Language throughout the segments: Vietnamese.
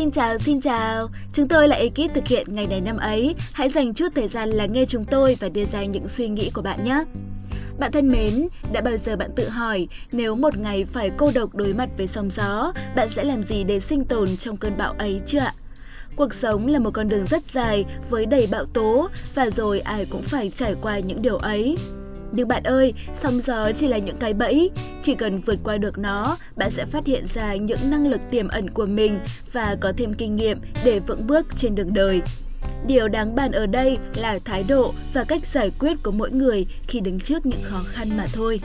Xin chào, xin chào. Chúng tôi là ekip thực hiện ngày này năm ấy. Hãy dành chút thời gian lắng nghe chúng tôi và đưa ra những suy nghĩ của bạn nhé. Bạn thân mến, đã bao giờ bạn tự hỏi nếu một ngày phải cô độc đối mặt với sóng gió, bạn sẽ làm gì để sinh tồn trong cơn bão ấy chưa ạ? Cuộc sống là một con đường rất dài với đầy bão tố và rồi ai cũng phải trải qua những điều ấy. Nhưng bạn ơi, sóng gió chỉ là những cái bẫy. Chỉ cần vượt qua được nó, bạn sẽ phát hiện ra những năng lực tiềm ẩn của mình và có thêm kinh nghiệm để vững bước trên đường đời. Điều đáng bàn ở đây là thái độ và cách giải quyết của mỗi người khi đứng trước những khó khăn mà thôi.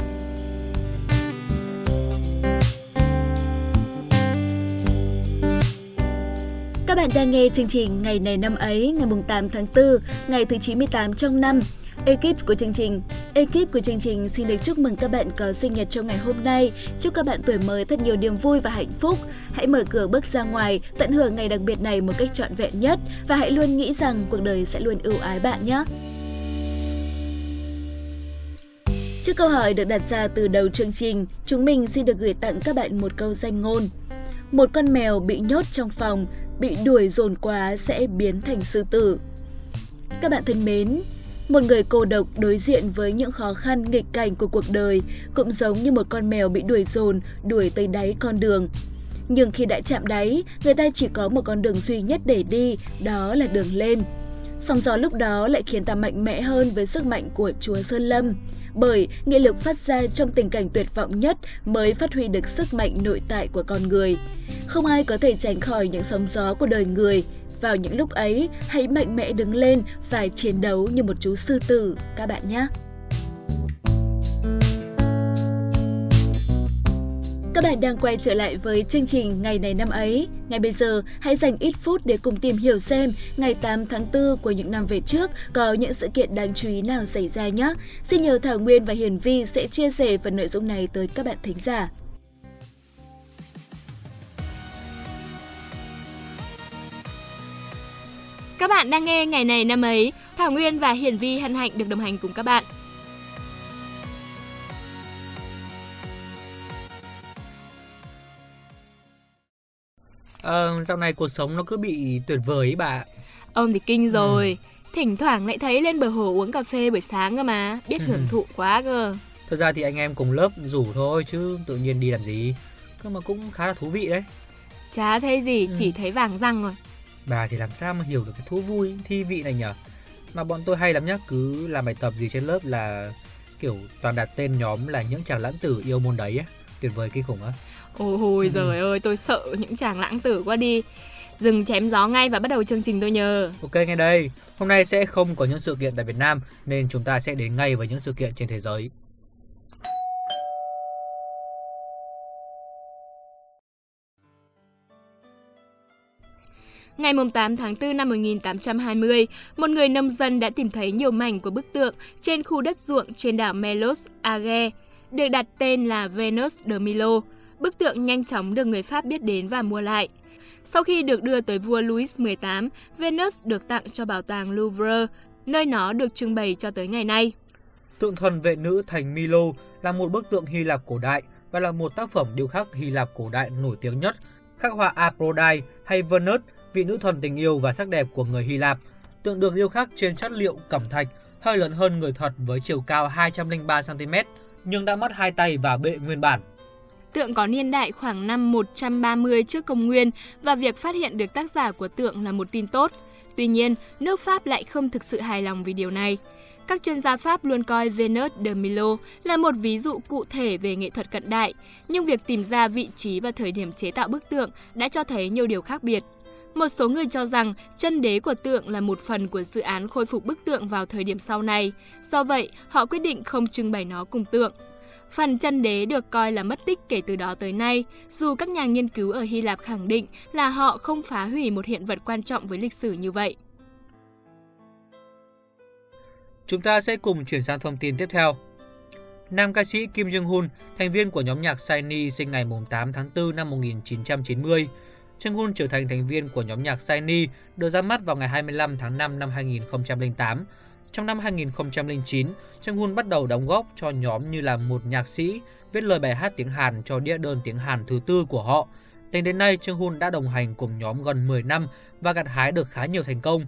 Các bạn đang nghe chương trình Ngày này năm ấy, ngày 8 tháng 4, ngày thứ 98 trong năm. Ekip của chương trình Ekip của chương trình xin được chúc mừng các bạn có sinh nhật trong ngày hôm nay. Chúc các bạn tuổi mới thật nhiều niềm vui và hạnh phúc. Hãy mở cửa bước ra ngoài, tận hưởng ngày đặc biệt này một cách trọn vẹn nhất và hãy luôn nghĩ rằng cuộc đời sẽ luôn ưu ái bạn nhé. Trước câu hỏi được đặt ra từ đầu chương trình, chúng mình xin được gửi tặng các bạn một câu danh ngôn. Một con mèo bị nhốt trong phòng, bị đuổi dồn quá sẽ biến thành sư tử. Các bạn thân mến, một người cô độc đối diện với những khó khăn nghịch cảnh của cuộc đời cũng giống như một con mèo bị đuổi dồn, đuổi tới đáy con đường. Nhưng khi đã chạm đáy, người ta chỉ có một con đường duy nhất để đi, đó là đường lên. Sóng gió lúc đó lại khiến ta mạnh mẽ hơn với sức mạnh của Chúa Sơn Lâm. Bởi nghị lực phát ra trong tình cảnh tuyệt vọng nhất mới phát huy được sức mạnh nội tại của con người. Không ai có thể tránh khỏi những sóng gió của đời người, vào những lúc ấy, hãy mạnh mẽ đứng lên và chiến đấu như một chú sư tử các bạn nhé. Các bạn đang quay trở lại với chương trình Ngày này năm ấy. Ngay bây giờ, hãy dành ít phút để cùng tìm hiểu xem ngày 8 tháng 4 của những năm về trước có những sự kiện đáng chú ý nào xảy ra nhé. Xin nhờ Thảo Nguyên và Hiền Vi sẽ chia sẻ phần nội dung này tới các bạn thính giả. Các bạn đang nghe ngày này năm ấy, Thảo Nguyên và Hiển Vi hân hạnh được đồng hành cùng các bạn. Ờ, dạo này cuộc sống nó cứ bị tuyệt vời ấy bà. Ông thì kinh rồi. Ừ. Thỉnh thoảng lại thấy lên bờ hồ uống cà phê buổi sáng cơ mà, biết hưởng ừ. thụ quá cơ. Thật ra thì anh em cùng lớp rủ thôi chứ tự nhiên đi làm gì. Cơ mà cũng khá là thú vị đấy. Chả thấy gì, ừ. chỉ thấy vàng răng rồi. Bà thì làm sao mà hiểu được cái thú vui thi vị này nhở? Mà bọn tôi hay lắm nhá, cứ làm bài tập gì trên lớp là kiểu toàn đặt tên nhóm là những chàng lãng tử yêu môn đấy á. Tuyệt vời kinh khủng á. Ôi hồi ừ. giời ơi, tôi sợ những chàng lãng tử quá đi. Dừng chém gió ngay và bắt đầu chương trình tôi nhờ. Ok ngay đây, hôm nay sẽ không có những sự kiện tại Việt Nam nên chúng ta sẽ đến ngay với những sự kiện trên thế giới. Ngày 8 tháng 4 năm 1820, một người nông dân đã tìm thấy nhiều mảnh của bức tượng trên khu đất ruộng trên đảo Melos, Age, được đặt tên là Venus de Milo. Bức tượng nhanh chóng được người Pháp biết đến và mua lại. Sau khi được đưa tới vua Louis XVIII, Venus được tặng cho bảo tàng Louvre, nơi nó được trưng bày cho tới ngày nay. Tượng thần vệ nữ thành Milo là một bức tượng Hy Lạp cổ đại và là một tác phẩm điêu khắc Hy Lạp cổ đại nổi tiếng nhất. Khắc họa Aphrodite hay Venus vị nữ thần tình yêu và sắc đẹp của người Hy Lạp, tượng được điêu khắc trên chất liệu cẩm thạch, hơi lớn hơn người thật với chiều cao 203 cm, nhưng đã mất hai tay và bệ nguyên bản. Tượng có niên đại khoảng năm 130 trước công nguyên và việc phát hiện được tác giả của tượng là một tin tốt. Tuy nhiên, nước Pháp lại không thực sự hài lòng vì điều này. Các chuyên gia Pháp luôn coi Venus de Milo là một ví dụ cụ thể về nghệ thuật cận đại, nhưng việc tìm ra vị trí và thời điểm chế tạo bức tượng đã cho thấy nhiều điều khác biệt. Một số người cho rằng chân đế của tượng là một phần của dự án khôi phục bức tượng vào thời điểm sau này. Do vậy, họ quyết định không trưng bày nó cùng tượng. Phần chân đế được coi là mất tích kể từ đó tới nay, dù các nhà nghiên cứu ở Hy Lạp khẳng định là họ không phá hủy một hiện vật quan trọng với lịch sử như vậy. Chúng ta sẽ cùng chuyển sang thông tin tiếp theo. Nam ca sĩ Kim Jong-un, thành viên của nhóm nhạc Shiny sinh ngày 8 tháng 4 năm 1990, Jungkook trở thành thành viên của nhóm nhạc Shiny được ra mắt vào ngày 25 tháng 5 năm 2008. Trong năm 2009, Jungkook bắt đầu đóng góp cho nhóm như là một nhạc sĩ, viết lời bài hát tiếng Hàn cho đĩa đơn tiếng Hàn thứ tư của họ. Tính đến nay, Trương đã đồng hành cùng nhóm gần 10 năm và gặt hái được khá nhiều thành công.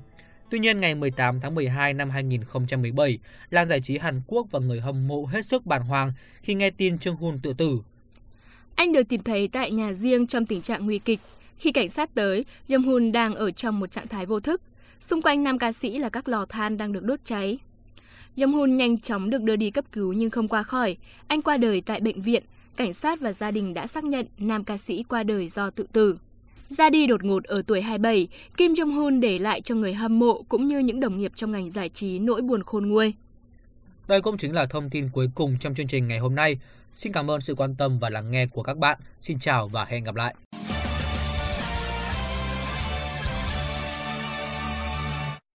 Tuy nhiên, ngày 18 tháng 12 năm 2017, làng giải trí Hàn Quốc và người hâm mộ hết sức bàng hoàng khi nghe tin Trương Hun tự tử. Anh được tìm thấy tại nhà riêng trong tình trạng nguy kịch. Khi cảnh sát tới, Jong Hun đang ở trong một trạng thái vô thức. Xung quanh nam ca sĩ là các lò than đang được đốt cháy. Jong Hun nhanh chóng được đưa đi cấp cứu nhưng không qua khỏi. Anh qua đời tại bệnh viện. Cảnh sát và gia đình đã xác nhận nam ca sĩ qua đời do tự tử. Ra đi đột ngột ở tuổi 27, Kim Jong Hun để lại cho người hâm mộ cũng như những đồng nghiệp trong ngành giải trí nỗi buồn khôn nguôi. Đây cũng chính là thông tin cuối cùng trong chương trình ngày hôm nay. Xin cảm ơn sự quan tâm và lắng nghe của các bạn. Xin chào và hẹn gặp lại.